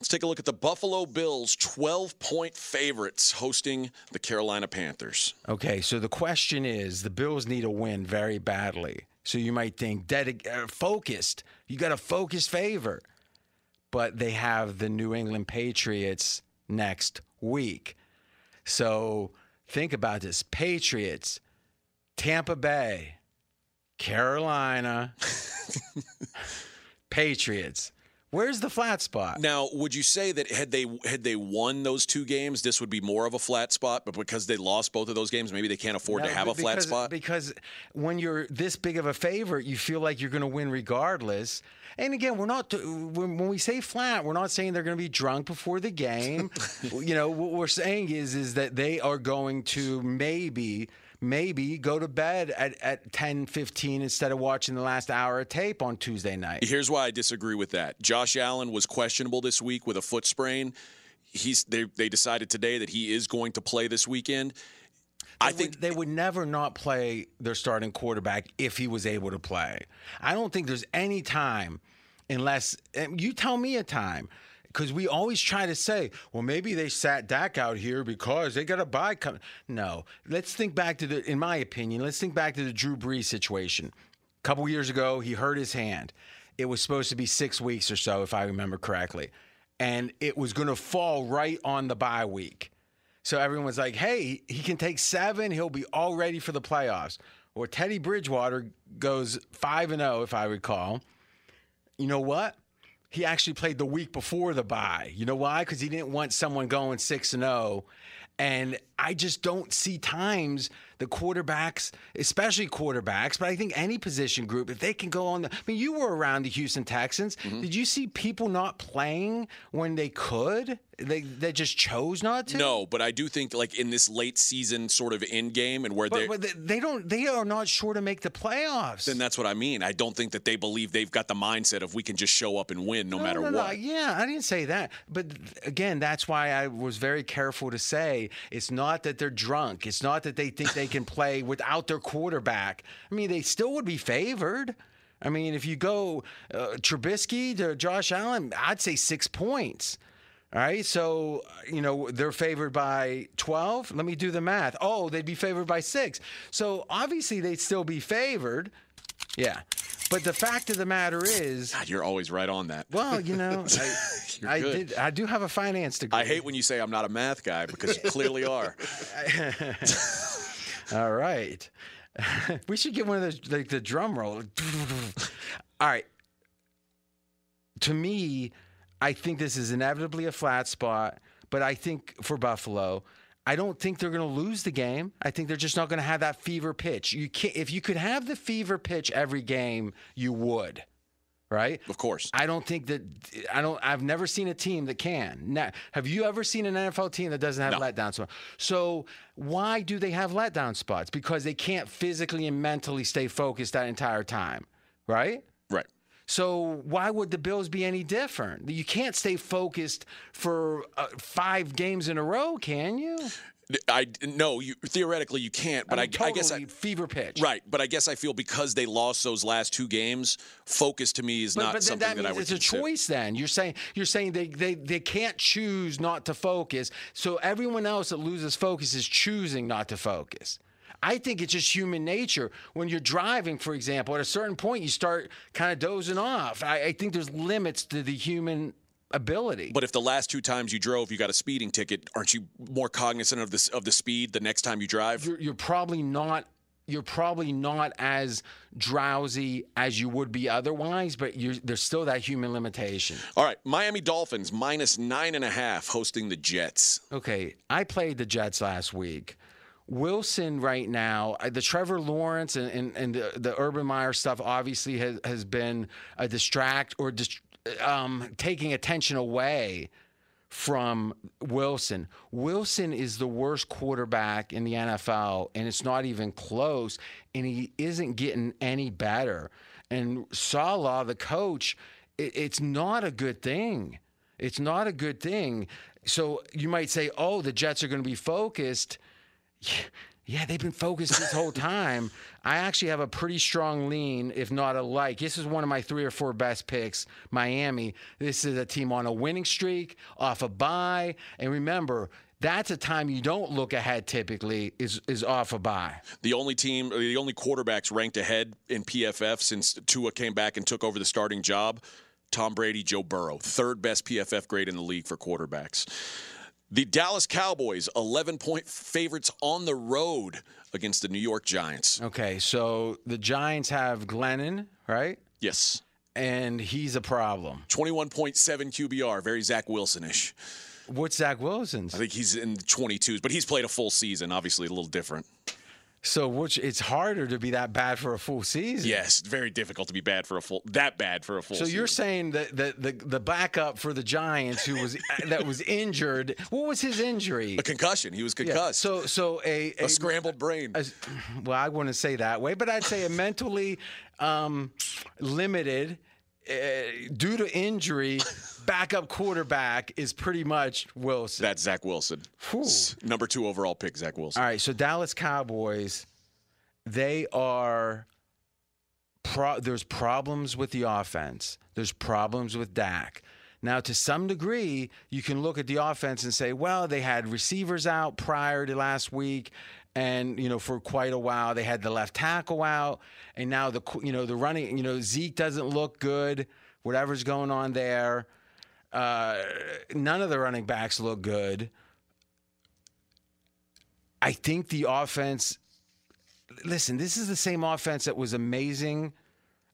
Let's take a look at the Buffalo Bills, 12 point favorites hosting the Carolina Panthers. Okay, so the question is the Bills need a win very badly. So you might think dedic- uh, focused. You got a focused favor. But they have the New England Patriots next week. So think about this Patriots, Tampa Bay, Carolina, Patriots. Where's the flat spot? Now, would you say that had they had they won those two games, this would be more of a flat spot? But because they lost both of those games, maybe they can't afford No, to have a because, flat spot. Because when you're this big of a favorite, you feel like you're going to win regardless. And again, we're not when, when we say flat, we're not saying they're going to be drunk before the game. you know, what we're saying is is that they are going to maybe maybe go to bed at, at 10 15 instead of watching the last hour of tape on Tuesday night. Here's why I disagree with that. Josh Allen was questionable this week with a foot sprain. He's they they decided today that he is going to play this weekend. I think would, they would never not play their starting quarterback if he was able to play. I don't think there's any time, unless you tell me a time, because we always try to say, well, maybe they sat Dak out here because they got a bye coming. No, let's think back to the, in my opinion, let's think back to the Drew Brees situation. A couple years ago, he hurt his hand. It was supposed to be six weeks or so, if I remember correctly, and it was going to fall right on the bye week. So everyone was like, hey, he can take seven. He'll be all ready for the playoffs. Or Teddy Bridgewater goes 5 and 0, if I recall. You know what? He actually played the week before the bye. You know why? Because he didn't want someone going 6 and 0. And I just don't see times the quarterbacks, especially quarterbacks, but I think any position group, if they can go on the. I mean, you were around the Houston Texans. Mm-hmm. Did you see people not playing when they could? They, they just chose not to? no, but I do think like in this late season sort of end game and where they they- don't. They are not sure to make the playoffs. then that's what I mean. I don't think that they believe they've got the mindset of we can just show up and win no, matter no, no, what. Yeah, I didn't say that. But again, that's why I was very careful to say it's not that they're drunk. It's not that they think they can play without their quarterback. I mean, they still would be favored. I mean, if you go uh, Trubisky to Josh Allen, I'd say six points. All right, so you know they're favored by twelve. Let me do the math. Oh, they'd be favored by six. So obviously they'd still be favored. Yeah, but the fact of the matter is, God, you're always right on that. well, you know, I, I did. I do have a finance degree. I hate when you say I'm not a math guy because you clearly are. All right, we should get one of those like the drum roll. All right. To me, I think this is inevitably a flat spot, but I think for Buffalo, I don't think they're going to lose the game. I think they're just not going to have that fever pitch. You can't, if you could have the fever pitch every game, you would, right? Of course. I don't think that I don't. I've never seen a team that can. Now, have you ever seen an NFL team that doesn't have No. letdown spots? So why do they have letdown spots? Because they can't physically and mentally stay focused that entire time, right? Right. So why would the Bills be any different? You can't stay focused for uh, five games in a row, can you? I no, you theoretically you can't, but I, mean, I guess I, fever pitch. right. But I guess I feel because they lost those last two games, focus to me is But, not but something that that, I would it's a choice. Then you're saying you're saying they, they they can't choose not to focus. So everyone else that loses focus is choosing not to focus. I think it's just human nature. When you're driving, for example, at a certain point you start kind of dozing off. I, I think there's limits to the human ability. But if the last two times you drove, you got a speeding ticket, aren't you more cognizant of this of the speed the next time you drive? you're, you're probably not you're probably not as drowsy as you would be otherwise, but you're, there's still that human limitation. All right, Miami Dolphins minus nine and a half hosting the Jets. Okay, I played the Jets last week. Wilson right now, uh, the Trevor Lawrence and, and, and the, the Urban Meyer stuff obviously has, has been a distract or um, taking attention away from Wilson. Wilson is the worst quarterback in the NFL, and it's not even close, and he isn't getting any better. And Salah, the coach, it, it's not a good thing. It's not a good thing. So you might say, oh, the Jets are going to be focused. Yeah, they've been focused this whole time. I actually have a pretty strong lean, if not a like. This is one of my three or four best picks. Miami. This is a team on a winning streak, off a bye. And remember, that's a time you don't look ahead typically, is is off a bye. The only team, the only quarterbacks ranked ahead in PFF since Tua came back and took over the starting job. Tom Brady, Joe Burrow, third best PFF grade in the league for quarterbacks. The Dallas Cowboys, 11 point favorites on the road against the New York Giants. Okay, so the Giants have Glennon, right? Yes. And he's a problem. 21.7 QBR, very Zach Wilson ish. What's Zach Wilson's? I think he's in the 22s, but he's played a full season, obviously a little different. So which it's harder to be that bad for a full season. Yes, very difficult to be bad for a full, that bad for a full So season. you're saying that the, the the backup for the Giants who was that was injured. What was his injury? a concussion. He was Yeah, concussed. So so a, a scrambled brain. a- well, I wouldn't say that way, but I'd say a mentally um, limited uh, due to injury backup quarterback is pretty much Wilson. That's Zach Wilson. Whew. Number two overall pick, Zach Wilson. All right, so Dallas Cowboys, they are. Pro- there's problems with the offense. There's problems with Dak. Now, to some degree, you can look at the offense and say, well, they had receivers out prior to last week, and you know for quite a while they had the left tackle out, and now the you know the running you know Zeke doesn't look good. Whatever's going on there, uh, none of the running backs look good. I think the offense. Listen, this is the same offense that was amazing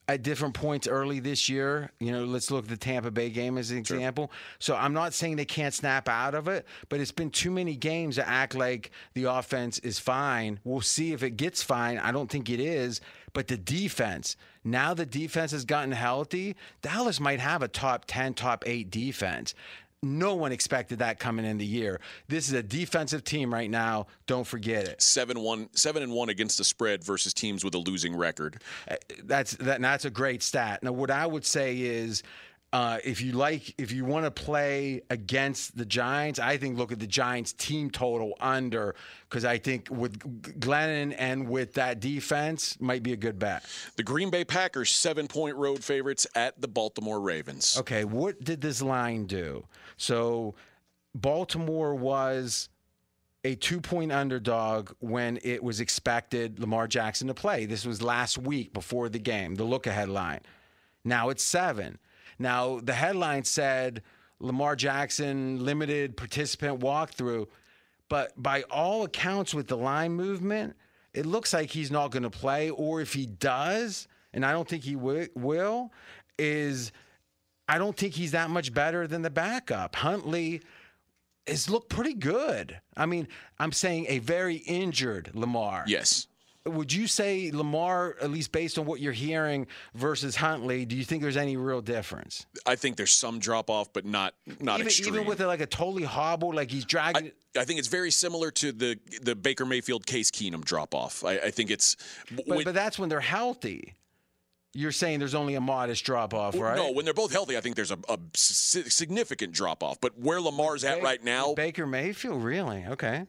at different points early this year. You know, let's look at the Tampa Bay game as an example. So I'm not saying they can't snap out of it, but it's been too many games to act like the offense is fine. We'll see if it gets fine. I don't think it is. But the defense, now the defense has gotten healthy, Dallas might have a top 10, top 8 defense. No one expected that coming in the year. This is a defensive team right now. Don't forget it. Seven one, seven and one against the spread versus teams with a losing record. Uh, that's that. That's a great stat. Now, what I would say is, uh, if you like, if you want to play against the Giants, I think look at the Giants team total under because I think with Glennon and with that defense might be a good bet. The Green Bay Packers seven point road favorites at the Baltimore Ravens. Okay, what did this line do? So, Baltimore was a two point underdog when it was expected Lamar Jackson to play. This was last week before the game, the look ahead line. Now it's seven. Now, the headline said Lamar Jackson limited participant walkthrough, but by all accounts, with the line movement, it looks like he's not going to play, or if he does, and I don't think he wi- will, is I don't think he's that much better than the backup. Huntley has looked pretty good. I mean, I'm saying a very injured Lamar. Yes. Would you say Lamar, at least based on what you're hearing, versus Huntley? Do you think there's any real difference? I think there's some drop off, but not not even, extreme. even with like a totally hobble, like he's dragging. I, I think it's very similar to the the Baker Mayfield Case Keenum drop off. I, I think it's. but, when- but that's when they're healthy. You're saying there's only a modest drop off, right? No, when they're both healthy, I think there's a, a significant drop off. But where Lamar's at right now, Baker Mayfield, really? Okay.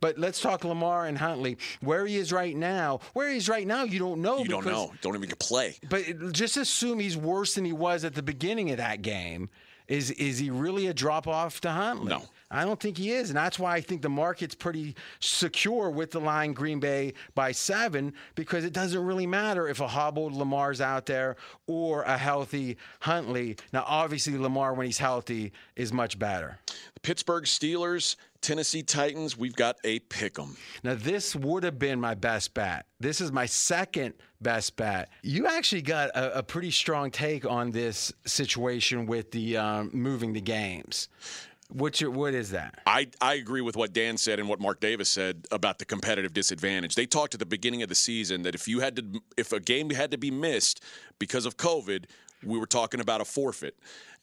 But let's talk Lamar and Huntley. Where he is right now, where he is right now, you don't know. you don't know. Don't even get play. But just assume he's worse than he was at the beginning of that game. Is is he really a drop off to Huntley? No. I don't think he is, and that's why I think the market's pretty secure with the line Green Bay by seven because it doesn't really matter if a hobbled Lamar's out there or a healthy Huntley. Now, obviously, Lamar when he's healthy is much better. The Pittsburgh Steelers, Tennessee Titans. We've got a pick 'em. Now, this would have been my best bet. This is my second best bet. You actually got a, a pretty strong take on this situation with the um, moving the games. What's your, what is that? I, I agree with what Dan said and what Mark Davis said about the competitive disadvantage. They talked at the beginning of the season that if you had to if a game had to be missed because of COVID, we were talking about a forfeit.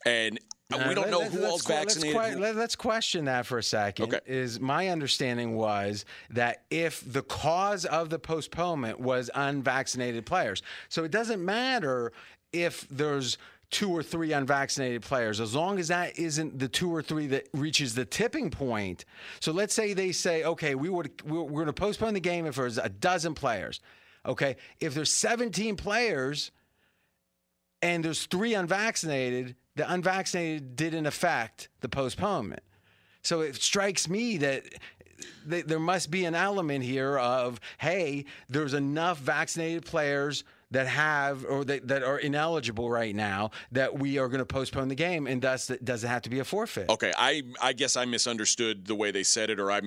And Uh, we don't let- know let- who let's all's let's vaccinated. que- let, us question that for a second. Okay. Is my understanding was that if the cause of the postponement was unvaccinated players, so it doesn't matter if there's two or three unvaccinated players, as long as that isn't the two or three that reaches the tipping point. So let's say they say, okay, we would we're, we're going to postpone the game if there's a dozen players. Okay, if there's 17 players and there's three unvaccinated, the unvaccinated didn't affect the postponement. So it strikes me that th- there must be an element here of, hey, there's enough vaccinated players that have or that, that are ineligible right now that we are going to postpone the game, and thus it doesn't have to be a forfeit. Okay, I I guess I misunderstood the way they said it, or I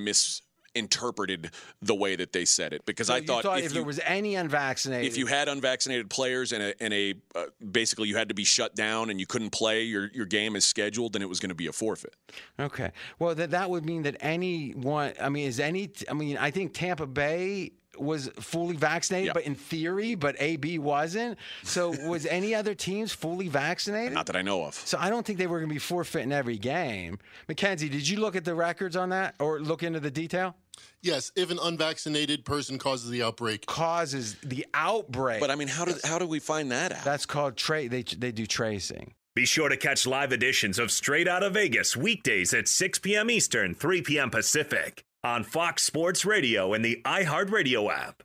misinterpreted the way that they said it because So I you thought, if, if, there was any unvaccinated, if you had unvaccinated players and a, and a uh, basically you had to be shut down and you couldn't play your your game is scheduled, then it was going to be a forfeit. Okay. Well, that that would mean that anyone. I mean, is any? I mean, I think Tampa Bay was fully vaccinated, Yeah. but in theory, but AB wasn't. So was any other teams fully vaccinated? Not that I know of. So I don't think they were going to be forfeiting every game. Mackenzie, did you look at the records on that or look into the detail? Yes, if an unvaccinated person causes the outbreak, Causes the outbreak. But I mean, how did how do we find that out? that's called tra- They they do tracing. Be sure to catch live editions of Straight Outta Vegas weekdays at 6 p.m. Eastern, 3 p.m. Pacific on Fox Sports Radio and the iHeartRadio app.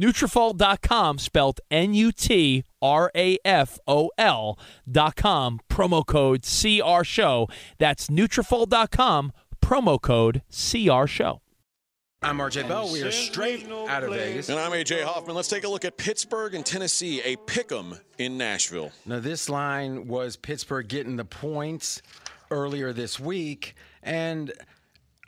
Nutrafol.com, spelled N-U-T-R-A-F-O-L dot com, promo code CR Show. That's Nutrafol.com, promo code CR Show. I'm RJ Bell. We are straight out of Vegas. And I'm AJ Hoffman. Let's take a look at Pittsburgh and Tennessee, a pick 'em in Nashville. Now, this line was Pittsburgh getting the points earlier this week. And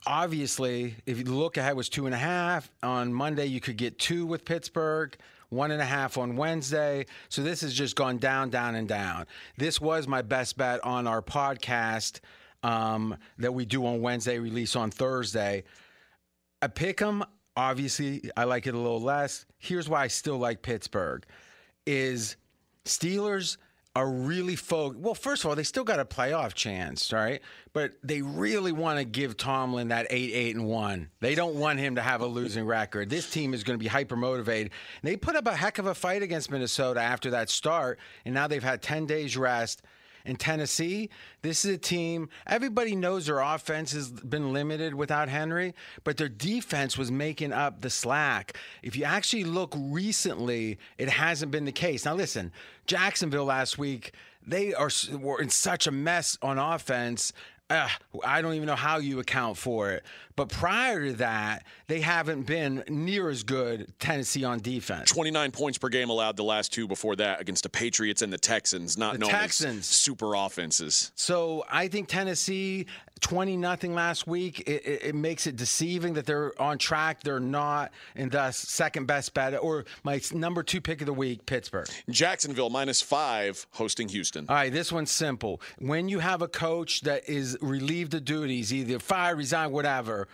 obviously, if you look ahead, it was two and a half. On Monday, you could get two with Pittsburgh. One and a half on Wednesday. So this has just gone down, down, and down. This was my best bet on our podcast um, that we do on Wednesday, release on Thursday. I pick them. Obviously, I like it a little less. Here's why I still like Pittsburgh: is Steelers are really focused. Well, first of all, they still got a playoff chance, right? But they really want to give Tomlin that eight, eight, and one. They don't want him to have a losing record. This team is going to be hyper motivated. They put up a heck of a fight against Minnesota after that start, and now they've had ten days rest. In Tennessee, this is a team, everybody knows their offense has been limited without Henry, but their defense was making up the slack. If you actually look recently, it hasn't been the case. Now, listen, Jacksonville last week, they are were in such a mess on offense. Uh, I don't even know how you account for it. But prior to that, they haven't been near as good Tennessee on defense. 29 points per game allowed the last two before that against the Patriots and the Texans, not The known Texans. as super offenses. So I think Tennessee, 20 nothing last week, it, it, it makes it deceiving that they're on track. They're not, and thus second best bet, or my number two pick of the week, Pittsburgh. Jacksonville minus five hosting Houston. All right, this one's simple. When you have a coach that is relieved the duties, either fire, resign, whatever,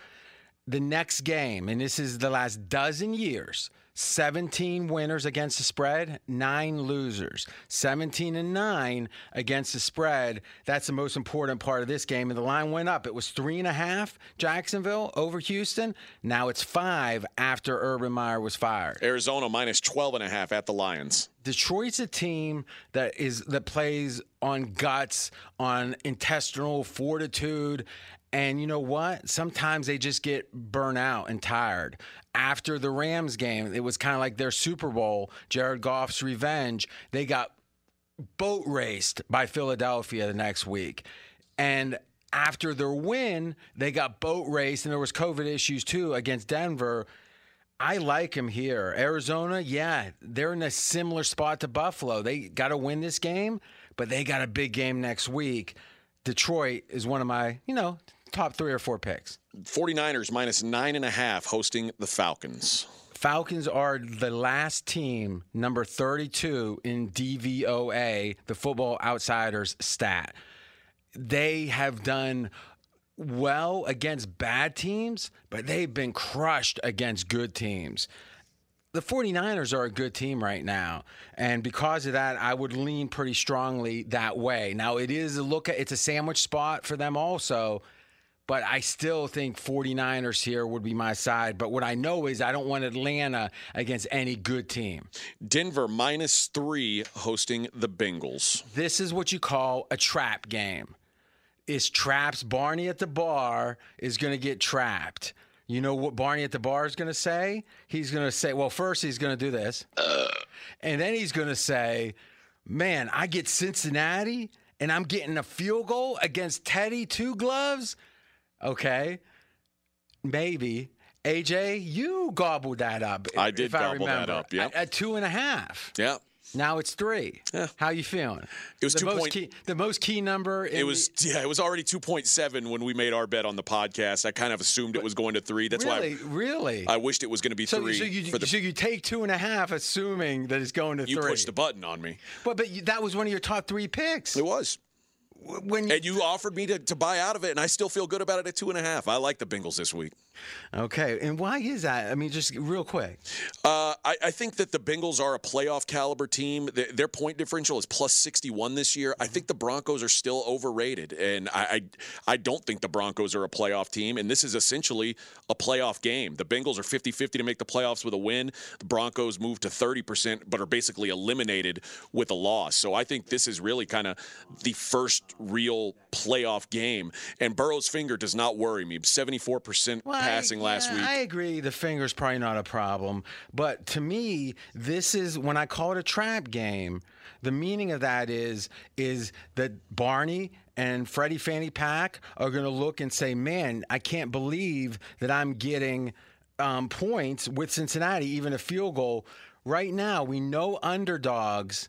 the next game, and this is the last dozen years, 17 winners against the spread, nine losers. 17 and nine against the spread. That's the most important part of this game. And the line went up. It was three and a half, Jacksonville over Houston. Now it's five after Urban Meyer was fired. Arizona minus 12 and a half at the Lions. Detroit's a team that is that plays on guts, on intestinal fortitude, and you know what? Sometimes they just get burnt out and tired. After the Rams game, it was kind of like their Super Bowl, Jared Goff's revenge. They got boat raced by Philadelphia the next week. And after their win, they got boat raced, and there was COVID issues too against Denver. I like him here. Arizona, yeah, they're in a similar spot to Buffalo. They got to win this game, but they got a big game next week. Detroit is one of my, you know, top three or four picks. 49ers minus nine and a half hosting the Falcons. Falcons are the last team, number 32 in DVOA, the Football Outsiders stat. They have done well against bad teams, but they've been crushed against good teams. The 49ers are a good team right now. And because of that, I would lean pretty strongly that way. Now, it is a look at it's a sandwich spot for them also. But I still think 49ers here would be my side. But what I know is I don't want Atlanta against any good team. Denver minus three hosting the Bengals. This is what you call a trap game. Is traps Barney at the bar is going to get trapped. You know what Barney at the bar is going to say? He's going to say, well, first he's going to do this. Uh. And then he's going to say, man, I get Cincinnati and I'm getting a field goal against Teddy Two Gloves. Okay. Maybe. AJ, you gobbled that up. I did gobble that remember. up, yep. At, at two and a half. Yeah. Now it's three. Yeah. How you feeling? It was the two most point- key. The most key number. It was the- yeah, it was already 2.7 when we made our bet on the podcast. I kind of assumed it was going to 3. That's really, why really. I, I wished it was going to be so, 3 so you the so you take two and a half, assuming that it's going to you three. pushed the button on me. But but you, that was one of your top three picks. It was. When And you offered me to, to buy out of it, and I still feel good about it at two and a half. I like the Bengals this week. okay, and why is that? I mean, just real quick. Uh, I, I think that the Bengals are a playoff caliber team. Their, their point differential is plus 61 this year. I think the Broncos are still overrated, and I, I, I don't think the Broncos are a playoff team. And this is essentially a playoff game. The Bengals are 50 50 to make the playoffs with a win. The Broncos move to 30%, but are basically eliminated with a loss. So I think this is really kind of the first real playoff game. And Burrow's finger does not worry me. 74% Well, I- passing last yeah, week. I agree. The finger's probably not a problem, but to me, this is when I call it a trap game. The meaning of that is is that Barney and Freddie Fanny Pack are going to look and say, "Man, I can't believe that I'm getting um, points with Cincinnati, even a field goal." Right now, we know underdogs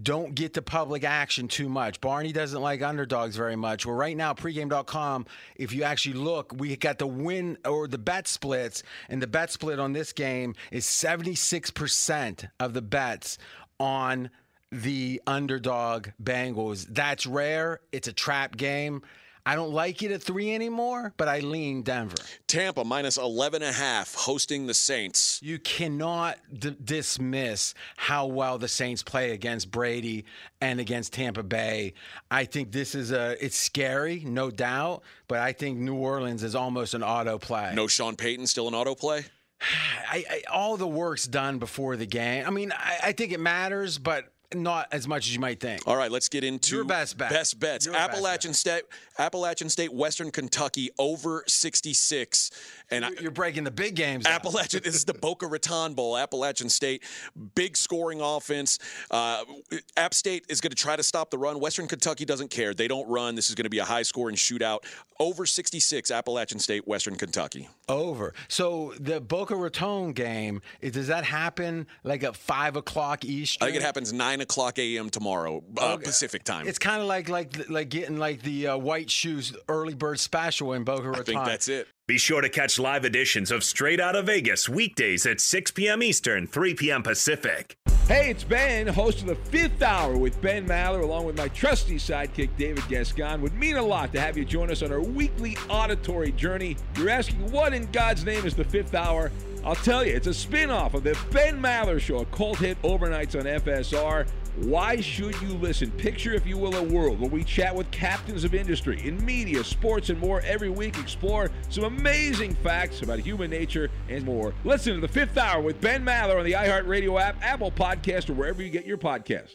don't get to public action too much. Barney doesn't like underdogs very much. Well, right now, pregame.com, if you actually look, we got the win or the bet splits, and the bet split on this game is 76% of the bets on the underdog Bengals. That's rare. It's a trap game. I don't like it at three anymore, but I lean Denver. Tampa minus 11 and a half hosting the Saints. You cannot d- dismiss how well the Saints play against Brady and against Tampa Bay. I think this is a it's scary, no doubt, but I think New Orleans is almost an auto play. No Sean Payton still an autoplay? I, I, all the work's done before the game. I mean, I, I think it matters, but not as much as you might think. All right, let's get into Your best bet. Best bets. Your best Appalachian State, Appalachian State, Western Kentucky over 66, and I, You're breaking the big games. Appalachian. This is the Boca Raton Bowl. Appalachian State, big scoring offense. Uh, App State is going to try to stop the run. Western Kentucky doesn't care. They don't run. This is going to be a high scoring shootout. Over 66, Appalachian State, Western Kentucky. Over. So the Boca Raton game, does that happen like at five o'clock Eastern? I think it happens 9 o'clock a.m. tomorrow, uh, Okay. Pacific time. It's kind of like like like getting like the uh, white shoes early bird special in Boca Raton. I think that's it. Be sure to catch live editions of Straight Out of Vegas weekdays at 6 p.m. Eastern, 3 p.m. Pacific. Hey, it's Ben, host of the fifth hour with Ben Maller, along with my trusty sidekick, David Gascon. Would mean a lot to have you join us on our weekly auditory journey. You're asking, what in God's name is the fifth hour? I'll tell you, it's a spin off of the Ben Maller Show, a cult hit overnights on FSR. Why should you listen? Picture, if you will, a world where we chat with captains of industry in media, sports, and more every week. Explore some amazing facts about human nature and more. Listen to the fifth hour with Ben Maller on the iHeartRadio app, Apple Podcast, or wherever you get your podcast.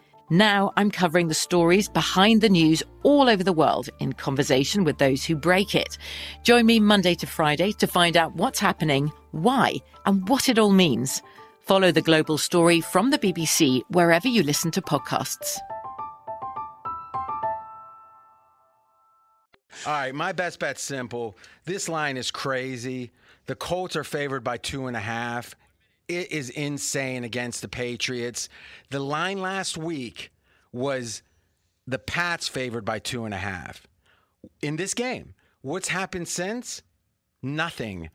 Now I'm covering the stories behind the news all over the world in conversation with those who break it. Join me Monday to Friday to find out what's happening, why, and what it all means. Follow the global story from the BBC wherever you listen to podcasts. All right, my best bet's simple. This line is crazy. The Colts are favored by two and a half. It is insane against the Patriots. The line last week was the Pats favored by two and a half. In this game, what's happened since? Nothing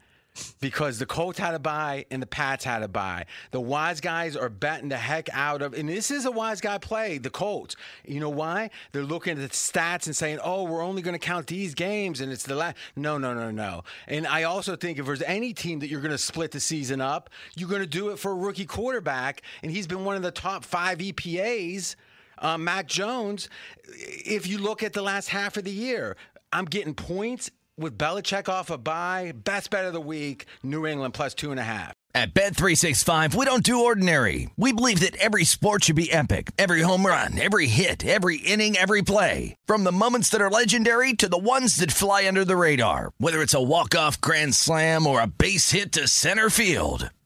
because the Colts had a bye and the Pats had a bye. The wise guys are betting the heck out of, and this is a wise guy play, the Colts. You know why? They're looking at the stats and saying, oh, we're only going to count these games and it's the last. No, no, no, no. And I also think if there's any team that you're going to split the season up, you're going to do it for a rookie quarterback, and he's been one of the top five EPAs. Uh, Mac Jones, if you look at the last half of the year, I'm getting points with Belichick off a bye, best bet of the week, New England plus two and a half. At Bet365, we don't do ordinary. We believe that every sport should be epic. Every home run, every hit, every inning, every play. From the moments that are legendary to the ones that fly under the radar. Whether it's a walk-off grand slam or a base hit to center field.